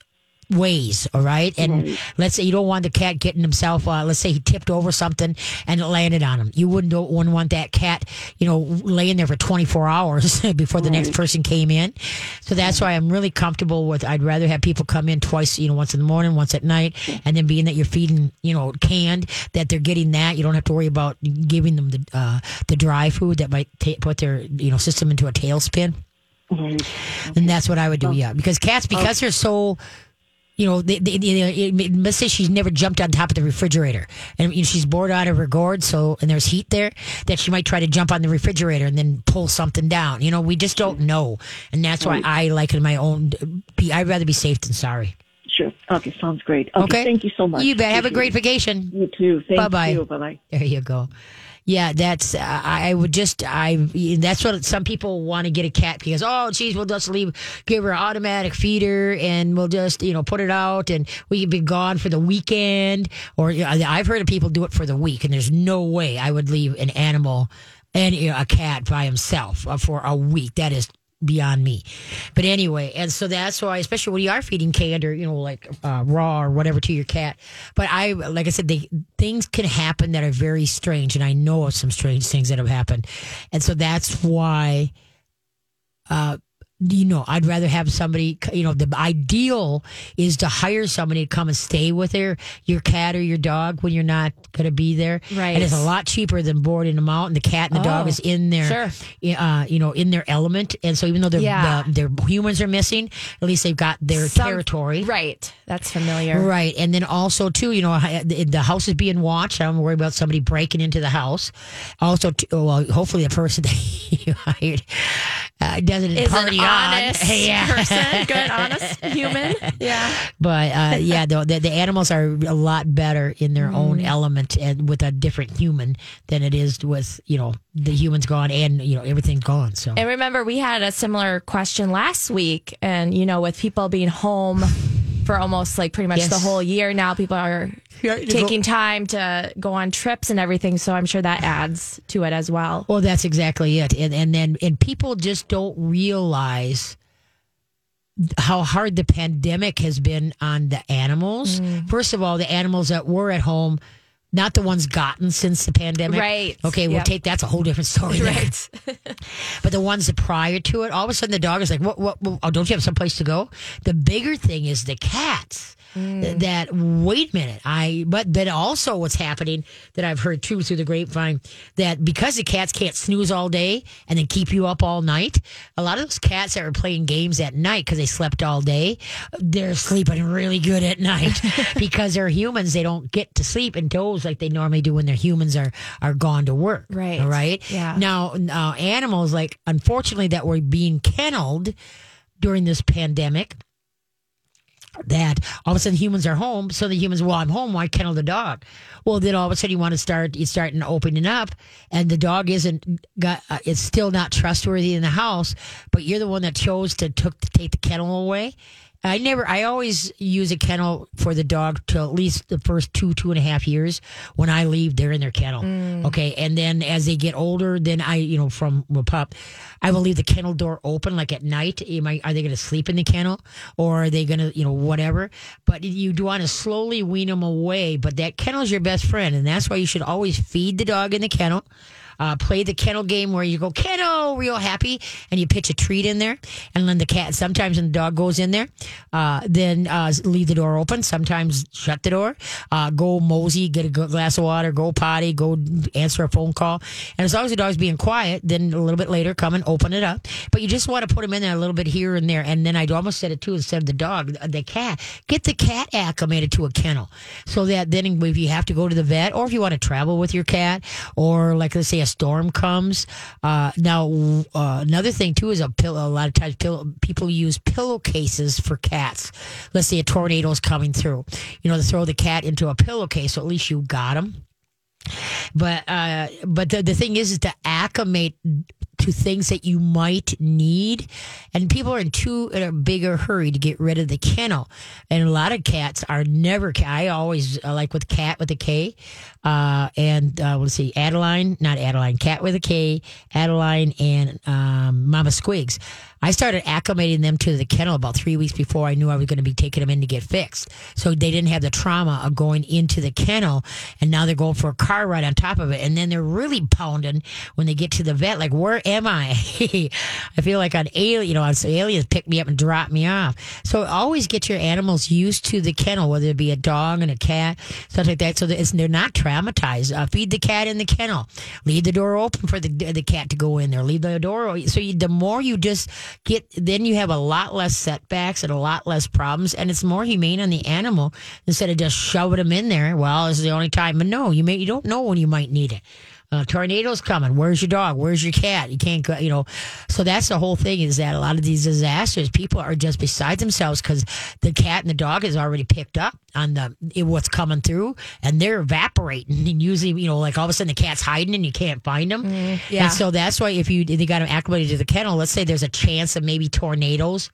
Speaker 1: ways all right? And let's say you don't want the cat getting himself uh, let's say he tipped over something and it landed on him. You wouldn't, don't, wouldn't want that cat you know laying there for 24 hours before the next person came in. So that's why i'm really comfortable with i'd rather have people come in twice you know once in the morning once at night and then being that you're feeding you know canned that they're getting that. You don't have to worry about giving them the uh, the dry food that might ta- put their you know system into a tailspin.
Speaker 6: Right.
Speaker 1: and that's what I would do. Yeah, because cats, because they're so, you know, they, they- let's say she's never jumped on top of the refrigerator, and you know, she's bored out of her gourd, so and there's heat there, that she might try to jump on the refrigerator and then pull something down. You know, we just don't know, and that's why I like it in my own. Be, I'd rather be safe than sorry.
Speaker 6: Sure. Okay. Sounds great. Okay.
Speaker 1: Okay,
Speaker 6: Thank you so much.
Speaker 1: You bet. Have a great vacation.
Speaker 6: You too. Thank
Speaker 1: Bye-bye.
Speaker 6: Bye bye.
Speaker 1: There you go. Yeah, that's. Uh, I would just. I. That's what some people want to get a cat because oh, geez, we'll just leave, give her an automatic feeder, and we'll just you know put it out, and we can be gone for the weekend. Or you know, I've heard of people do it for the week, and there's no way I would leave an animal and you know, a cat by himself uh, for a week. That is beyond me. But anyway, and so that's why, especially when you are feeding canned or you know like uh, raw or whatever to your cat. But I, like I said, they, things can happen that are very strange, and I know of some strange things that have happened, and so that's why. Uh, you know, I'd rather have somebody, you know, the ideal is to hire somebody to come and stay with her, your cat or your dog when you're not going to be there.
Speaker 2: Right.
Speaker 1: And it's a lot cheaper than boarding them out. And the cat and the dog
Speaker 2: Oh,
Speaker 1: is in there,
Speaker 2: sure.
Speaker 1: uh, you know, in their element. And so even though their,
Speaker 2: Yeah.
Speaker 1: the, their humans are missing, at least they've got their
Speaker 2: Some-
Speaker 1: territory.
Speaker 2: Right. That's familiar.
Speaker 1: Right. And then also, too, you know, the house is being watched. I don't worry about somebody breaking into the house. Also, t- well, hopefully the person that you hired uh, doesn't
Speaker 2: Is
Speaker 1: party.
Speaker 2: Honest
Speaker 1: Yeah.
Speaker 2: person, good, honest human. Yeah.
Speaker 1: But uh, yeah, the, the the animals are a lot better in their
Speaker 2: Mm.
Speaker 1: own element and with a different human than it is with you know the humans gone and you know everything's gone. So
Speaker 2: And remember, we had a similar question last week, and you know, with people being home for almost like pretty much
Speaker 1: Yes.
Speaker 2: the whole year now, people are taking time to go on trips and everything. So I'm sure that adds to it as well.
Speaker 1: Well, that's exactly it. And and then and people just don't realize how hard the pandemic has been on the animals.
Speaker 2: Mm.
Speaker 1: First of all, the animals that were at home, not the ones gotten since the pandemic.
Speaker 2: Right.
Speaker 1: Okay, we'll
Speaker 2: Yep.
Speaker 1: take that's a whole different story.
Speaker 2: Right.
Speaker 1: But the ones that prior to it, all of a sudden the dog is like, "What? What? what oh, don't you have someplace to go?" The bigger thing is the cats. Mm. Th- That wait a minute, I. But then also what's happening that I've heard too through the grapevine that because the cats can't snooze all day and then keep you up all night, a lot of those cats that are playing games at night because they slept all day, they're sleeping really good at night because they're humans. They don't get to sleep and doze clothes like they normally do when their humans are are gone to work.
Speaker 2: Right.
Speaker 1: All right.
Speaker 2: Yeah.
Speaker 1: Now, now animals like unfortunately that were being kennelled during this pandemic. That all of a sudden humans are home, so the humans, well, I'm home. Why kennel the dog? Well, then all of a sudden you want to start, you starting opening up, and the dog isn't got, uh, it's still not trustworthy in the house. But you're the one that chose to took to take the kennel away. I never. I always use a kennel for the dog till at least the first two, two and a half years. When I leave, they're in their kennel. Mm. Okay, and then as they get older, then I, you know, from a pup, I will leave the kennel door open, like at night. Am I, are they going to sleep in the kennel, or are they going to, you know, whatever? But you do want to slowly wean them away. But that kennel is your best friend, and that's why you should always feed the dog in the kennel. Uh, play the kennel game where you go kennel real happy and you pitch a treat in there. And then the cat sometimes when the dog goes in there uh, then uh, leave the door open sometimes shut the door. Uh, go mosey get a glass of water go potty go answer a phone call. And as long as the dog's being quiet then a little bit later come and open it up. But you just want to put him in there a little bit here and there. And then i almost said it too instead of the dog the cat. Get the cat acclimated to a kennel so that then if you have to go to the vet or if you want to travel with your cat or like let's say a storm comes. Uh, now uh, another thing too is a pillow a lot of times pillow, people use pillowcases for cats. Let's say a tornado is coming through you know to throw the cat into a pillowcase so at least you got him. But uh, but the, the thing is, is to acclimate to things that you might need, and people are in too in a bigger hurry to get rid of the kennel, and a lot of cats are never. I always like with cat with a K, uh, and uh, let's see, Adeline, not Adeline, cat with a K, Adeline, and um, Mama Squigs. I started acclimating them to the kennel about three weeks before I knew I was going to be taking them in to get fixed. So they didn't have the trauma of going into the kennel, and now they're going for a car ride on top of it, and then they're really pounding when they get to the vet. Like, where am I? I feel like on alien, you know, on aliens pick me up and drop me off. So always get your animals used to the kennel, whether it be a dog and a cat, stuff like that, so that they're not traumatized. Uh, feed the cat in the kennel. Leave the door open for the the cat to go in there. Leave the door. o- So you, the more you just get, then you have a lot less setbacks and a lot less problems, and it's more humane on the animal instead of just shoving them in there. Well, this is the only time. But no, you may you don't know when you might need it. Uh, tornadoes coming. Where's your dog? Where's your cat? You can't go, you know. So that's the whole thing is that a lot of these disasters, people are just beside themselves because the cat and the dog is already picked up on the it- what's coming through and they're evaporating. And usually, you know, like all of a sudden the cat's hiding and you can't find them.
Speaker 2: yeah.
Speaker 1: And so that's why if you they got them acclimated to the kennel, let's say there's a chance of maybe tornadoes.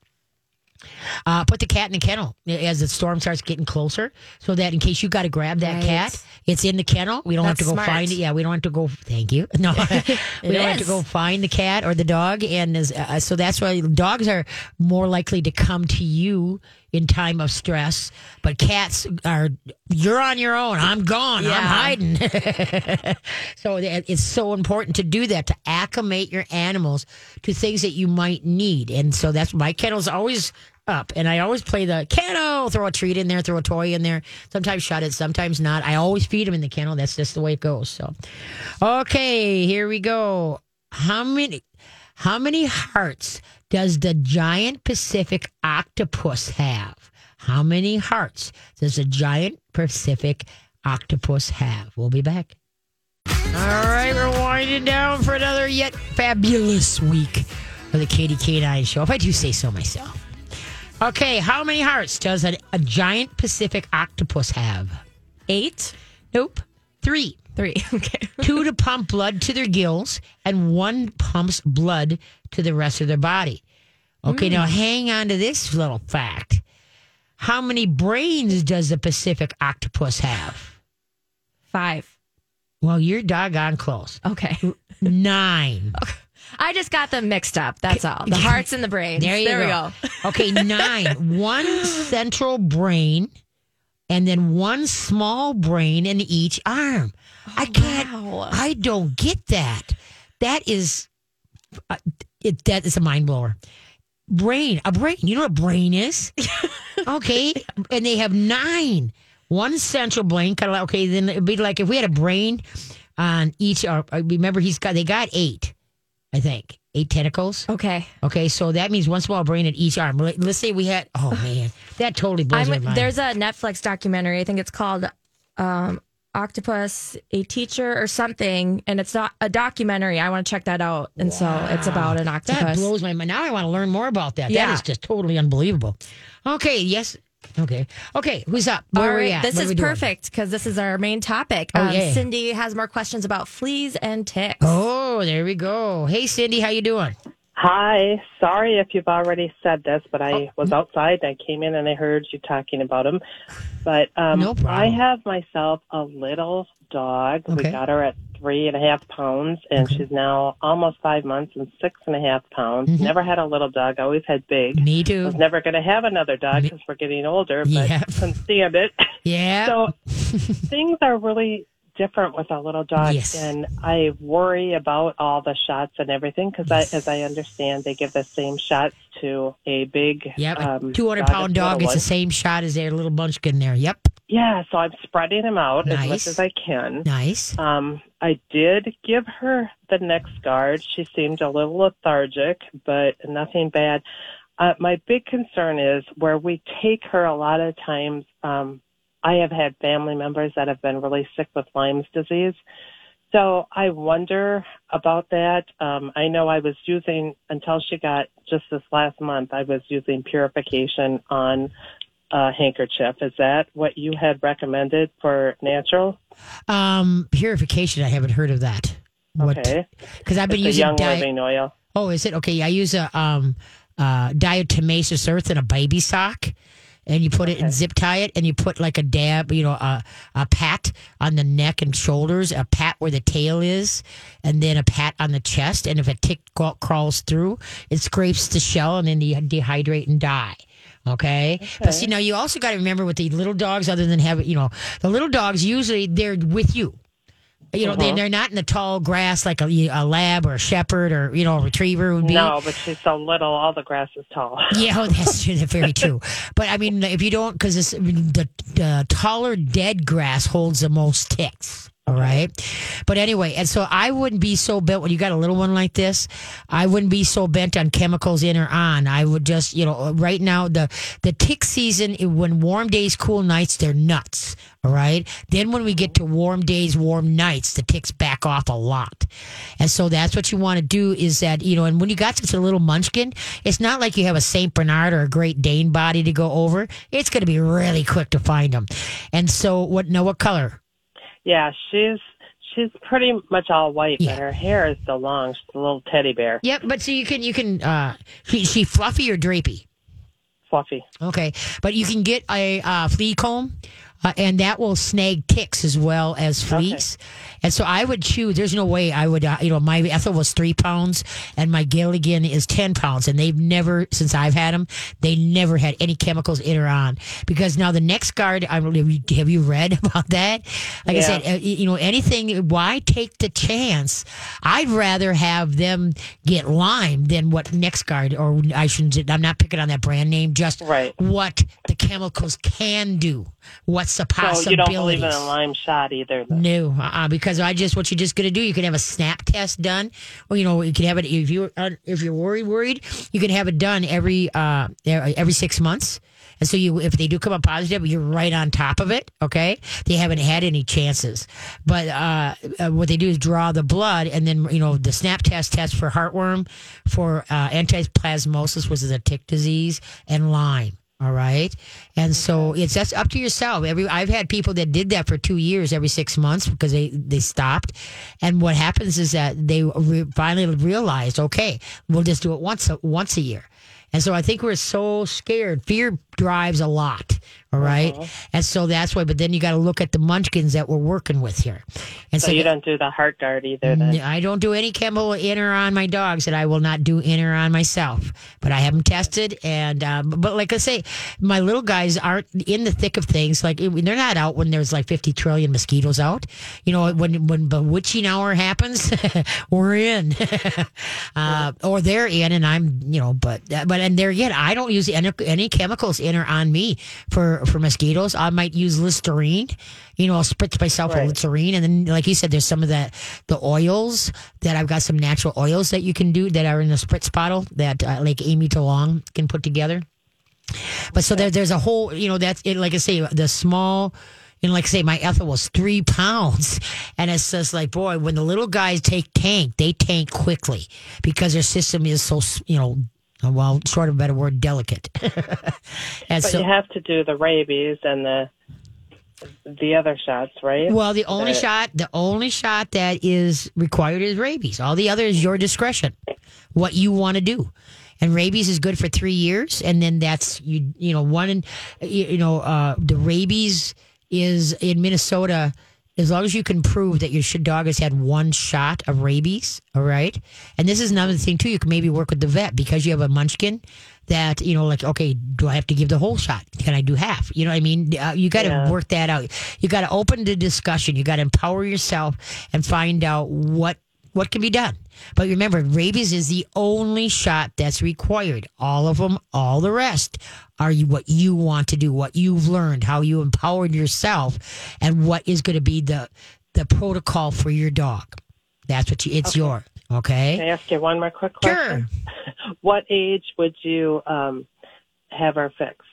Speaker 1: Uh, put the cat in the kennel as the storm starts getting closer, so that in case you got to grab that
Speaker 2: Right.
Speaker 1: cat, it's in the kennel. We don't have to go
Speaker 2: smart.
Speaker 1: find it. Yeah, we don't have to go. Thank you. No, we don't have to go find the cat or the dog, and uh, so that's why dogs are more likely to come to you in time of stress. But cats are you're on your own. I'm gone. I'm hiding. so it's so important to do that to acclimate your animals to things that you might need. And so that's my kennel's always up, and I always play the kennel. Throw a treat in there, throw a toy in there. Sometimes shut it, sometimes not. I always feed them in the kennel. That's just the way it goes. So, okay, here we go. How many? How many hearts does the giant Pacific octopus have? How many hearts does the giant Pacific octopus have? We'll be back. All right, we're winding down for another yet fabulous week of the Katie K9 show, if I do say so myself. Okay, how many hearts does a, a giant Pacific octopus have?
Speaker 2: Eight,
Speaker 1: Nope. Three.
Speaker 2: Three. Okay.
Speaker 1: Two to pump blood to their gills, and one pumps blood to the rest of their body. Okay, now mm. hang on to this little fact. How many brains does the Pacific octopus have?
Speaker 2: Five.
Speaker 1: Well, you're doggone close.
Speaker 2: Okay.
Speaker 1: Nine.
Speaker 2: I just got them mixed up. That's all. The hearts and the brains.
Speaker 1: There you
Speaker 2: we
Speaker 1: go.
Speaker 2: go.
Speaker 1: Okay, nine. One central brain and then one small brain in each arm. I can't,
Speaker 2: wow.
Speaker 1: I don't get that. That is, uh, it, that is a mind blower. Brain, a brain. You know what a brain is? okay. And they have nine. One central brain, kind of like, okay, then it'd be like if we had a brain on each, or uh, remember he's got, they got eight, I think, eight tentacles.
Speaker 2: Okay.
Speaker 1: Okay, so that means one small brain in each arm. Let- Let's say we had. Oh man, that totally blows
Speaker 2: I'm,
Speaker 1: my mind.
Speaker 2: there's a Netflix documentary. I think it's called um, octopus, a teacher or something, and it's not a documentary. I want to check that out. And so it's about an octopus.
Speaker 1: That blows my mind. Now I want to learn more about that. That
Speaker 2: Yeah.
Speaker 1: is just totally unbelievable. Okay, yes. Okay. Okay, who's up? Where
Speaker 2: All
Speaker 1: are we at?
Speaker 2: this
Speaker 1: What
Speaker 2: is perfect because this is our main topic.
Speaker 1: Oh,
Speaker 2: um,
Speaker 1: yeah.
Speaker 2: Cindy has more questions about fleas and ticks.
Speaker 1: Oh, there we go. Hey, Cindy, how you doing?
Speaker 7: Hi. Sorry if you've already said this, but I
Speaker 1: Oh.
Speaker 7: was outside. I came in and I heard you talking about them. But um,
Speaker 1: No.
Speaker 7: I have myself a little dog.
Speaker 1: Okay.
Speaker 7: We got her at three and a half pounds, and she's now almost five months and six and a half pounds.
Speaker 1: Mm-hmm.
Speaker 7: Never had a little dog. Always had big.
Speaker 1: Me too.
Speaker 7: Was never going to have another dog because we're getting older, but
Speaker 1: Yeah.
Speaker 7: couldn't stand it.
Speaker 1: Yeah.
Speaker 7: So things are really different with a little dog,
Speaker 1: Yes.
Speaker 7: and I worry about all the shots and everything because, I, as I understand, they give the same shots to a big,
Speaker 1: Yep.
Speaker 7: um,
Speaker 1: 200
Speaker 7: dog
Speaker 1: pound dog It's the same shot as their little munchkin there. Yep.
Speaker 7: Yeah, so I'm spreading them out as much as I can.
Speaker 1: Nice.
Speaker 7: Um, I did give her the NexGard. She seemed a little lethargic, but nothing bad. Uh, my big concern is where we take her a lot of times. Um, I have had family members that have been really sick with Lyme's disease. So I wonder about that. Um, I know I was using, until she got just this last month, I was using purification on a handkerchief. Is that what you had recommended for natural?
Speaker 1: Um, purification. I haven't heard of that. What?
Speaker 7: Okay.
Speaker 1: Because I've been
Speaker 7: It's a
Speaker 1: using
Speaker 7: young
Speaker 1: di-
Speaker 7: living oil.
Speaker 1: Oh, is it okay? I use a um uh diatomaceous earth in a baby sock. And you put it and zip tie it, and you put like a dab, you know, a, a pat on the neck and shoulders, a pat where the tail is, and then a pat on the chest. And if a tick crawls through, it scrapes the shell, and then you dehydrate and die. Okay? But see, now you also got to remember with the little dogs, other than having, you know, the little dogs usually they're with you. You know, they, uh-huh. they're not in the tall grass like a, a lab or a shepherd or, you know, a retriever would be.
Speaker 7: No, but she's so little, all the grass is tall.
Speaker 1: Yeah, oh, that's true. That's very true. But I mean, if you don't, because the, the taller dead grass holds the most ticks. All right. But anyway, and so I wouldn't be so bent when you got a little one like this. I wouldn't be so bent on chemicals in or on. I would just, you know, right now the the tick season when warm days, cool nights, they're nuts. All right. Then when we get to warm days, warm nights, the ticks back off a lot. And so that's what you want to do is that, you know, and when you got such a little munchkin, it's not like you have a St. Bernard or a Great Dane body to go over. It's going to be really quick to find them. And so what, now what color?
Speaker 7: Yeah, she's she's pretty much all white,
Speaker 1: Yeah.
Speaker 7: but her hair is so long. She's a little teddy bear,
Speaker 1: Yep. But so you can, you can, uh, she, she fluffy or drapey?
Speaker 7: fluffy.
Speaker 1: Okay, but you can get a uh, flea comb, uh, and that will snag ticks as well as fleas. And so I would choose. There's no way I would. Uh, you know, my Ethel was three pounds, and my Gilligan is ten pounds, and they've never since I've had them, they never had any chemicals in or on. Because now the NexGard, I have you, have you read about that? Like I said, uh, you know, anything. Why take the chance? I'd rather have them get Lyme than what NexGard, or I shouldn't. I'm not picking on that brand name. Just
Speaker 7: Right.
Speaker 1: what the chemicals can do. What's the
Speaker 7: possibility?
Speaker 1: So
Speaker 7: you don't believe in a Lyme shot either. Then.
Speaker 1: No, uh-uh, because I just what you're just gonna do. You can have a snap test done, or you know you can have it if you are if you're worried worried, you can have it done every uh every six months. And so you if they do come up positive, you're right on top of it. Okay, they haven't had any chances, but uh, uh, what they do is draw the blood, and then you know the snap test test for heartworm, for uh, anaplasmosis, which is a tick disease, and Lyme. All right. And so it's that's up to yourself. Every I've had people that did that for two years, every six months because they they stopped. And what happens is that they re- finally realized, okay, we'll just do it once once a year. And so I think we're so scared. Fear drives a lot. All right? And so that's why. But then you got to look at the munchkins that we're working with here. And
Speaker 7: So you don't do the Heartgard either. Then
Speaker 1: I don't do any chemical in or on my dogs that I will not do in or on myself. But I have them tested, and uh, but like I say, my little guys aren't in the thick of things. Like they're not out when there's like 50 trillion mosquitoes out. You know, when when bewitching hour happens, we're in, uh, or they're in, and I'm you know, but but and there again, I don't use any, any chemicals in or on me for for mosquitoes. I might use Listerine. You know, I'll spritz myself
Speaker 7: Right.
Speaker 1: with Listerine, and then like you said, there's some of the the oils that I've got some natural oils that you can do that are in the spritz bottle that uh, like Amy DeLong can put together. But so there, there's a whole, you know, that's it. Like I say, the small, And like I say, my Ethel was three pounds. And it's just like, boy, when the little guys take tank, they tank quickly because their system is so, you know, well, sort of a better word, delicate. and
Speaker 7: But
Speaker 1: so,
Speaker 7: you have to do the rabies and the the other shots, right?
Speaker 1: well, the only shot, the only shot that is required is rabies. All the other is your discretion, what you want to do. And rabies is good for three years, and then that's you. You know, one you you know, uh, the rabies is in Minnesota. As long as you can prove that your dog has had one shot of rabies, all right. And this is another thing too. You can maybe work with the vet because you have a munchkin. That you know, like, okay, do I have to give the whole shot? Can I do half? You know what I mean? Uh, you got to
Speaker 7: Yeah.
Speaker 1: work that out. You got to open the discussion. You got to empower yourself and find out what what can be done. But remember, rabies is the only shot that's required. All of them, all the rest are you what you want to do, what you've learned, how you empowered yourself, and what is going to be the the protocol for your dog. That's what you. It's your okay.
Speaker 7: Can I ask you one more quick
Speaker 1: Sure.
Speaker 7: question? What age would you um, have her fixed?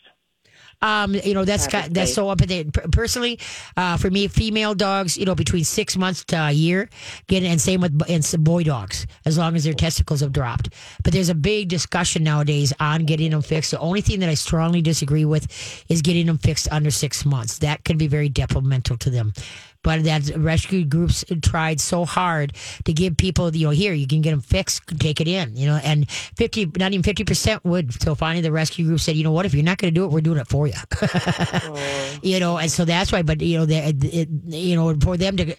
Speaker 1: Um, you know, that's got, that's so up date. Per- Personally, uh, for me, female dogs, you know, between six months to a year, get and same with and some boy dogs, as long as their testicles have dropped. But there's a big discussion nowadays on getting them fixed. The only thing that I strongly disagree with is getting them fixed under six months. That can be very detrimental to them. But that rescue groups tried so hard to give people, you know, here you can get them fixed, take it in, you know, and fifty, not even fifty percent would. So finally, the rescue group said, you know what, if you're not going to do it, we're doing it for you. you know, and so that's why. But you know, the, it, you know, for them to.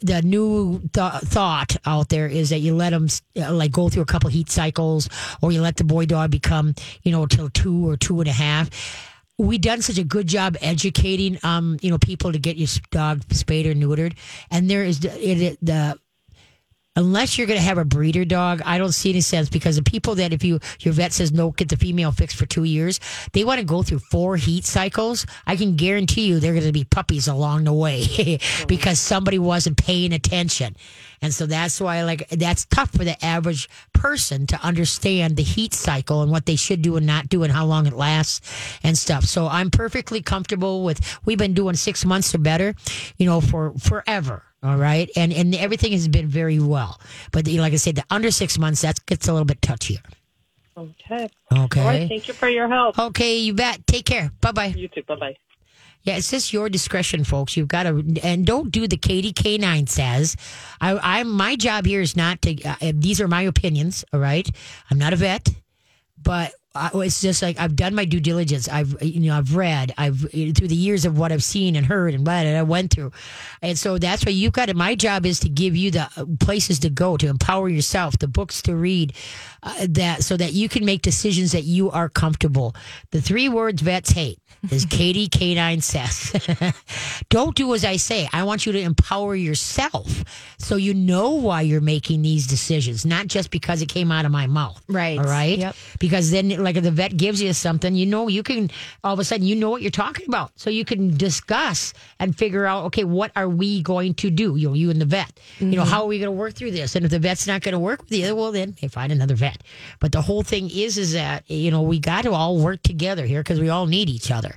Speaker 1: The new th- thought out there is that you let them like go through a couple heat cycles, or you let the boy dog become, you know, till two or two and a half we done such a good job educating um you know people to get your dog spayed or neutered. And there is the, it, the unless you're going to have a breeder dog i don't see any sense because the people that if you your vet says no get the female fixed for two years they want to go through four heat cycles. I can guarantee you they're going to be puppies along the way because somebody wasn't paying attention and so that's why like that's tough for the average person to understand the heat cycle and what they should do and not do and how long it lasts and stuff so i'm perfectly comfortable with we've been doing six months or better you know for forever all right, and and everything has been very well, but know, like I said, the under six months that gets a little bit touchier.
Speaker 7: Okay.
Speaker 1: Okay.
Speaker 7: All right. Thank you for your help.
Speaker 1: Okay, you bet. Take care. Bye bye.
Speaker 7: You too. Bye bye.
Speaker 1: Yeah, it's just your discretion, folks. You've got to, and don't do the Katie K nine says. I, I'm my job here is not to. Uh, these are my opinions. All right, I'm not a vet, but I, it's just like I've done my due diligence. I've you know I've read. I've through the years of what I've seen and heard and what I went through, and so that's why you've got to. My job is to give you the uh, places to go to empower yourself, the books to read, uh, that so that you can make decisions that you are comfortable. The three words vets hate is Katie K9 says. Don't do as I say. I want you to empower yourself so you know why you're making these decisions, not just because it came out of my mouth.
Speaker 2: Right.
Speaker 1: All right.
Speaker 2: Yep.
Speaker 1: Because then, like, if the vet gives you something, you know, you can all of a sudden you know what you're talking about, so you can discuss and figure out, okay, what are we going to do? You know, you and the vet. You know, how are we going to work through this? And if the vet's not going to work with you, well, then hey, find another vet. But the whole thing is, is that you know we got to all work together here because we all need each other,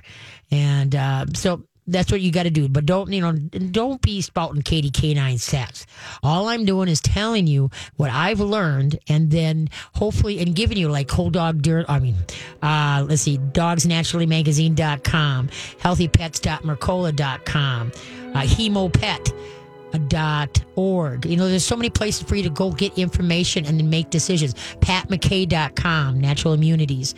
Speaker 1: and uh, so that's what you got to do. But don't, you know, don't be spouting Katie K9 stats. All I'm doing is telling you what I've learned and then hopefully, and giving you like Cold Dog Dirt. I mean, uh, let's see, dogsnaturallymagazine.com, healthypets.mercola.com, uh, hemopet dot org. You know, there's so many places for you to go get information and then make decisions. PatMcKay.com, natural immunities.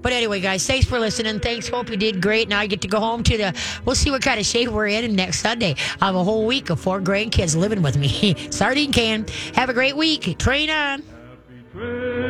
Speaker 1: But anyway, guys, thanks for listening. Thanks. Hope you did great. Now I get to go home to the, we'll see what kind of shape we're in next Sunday. I have a whole week of four grandkids living with me. Sardine can. Have a great week. Train on.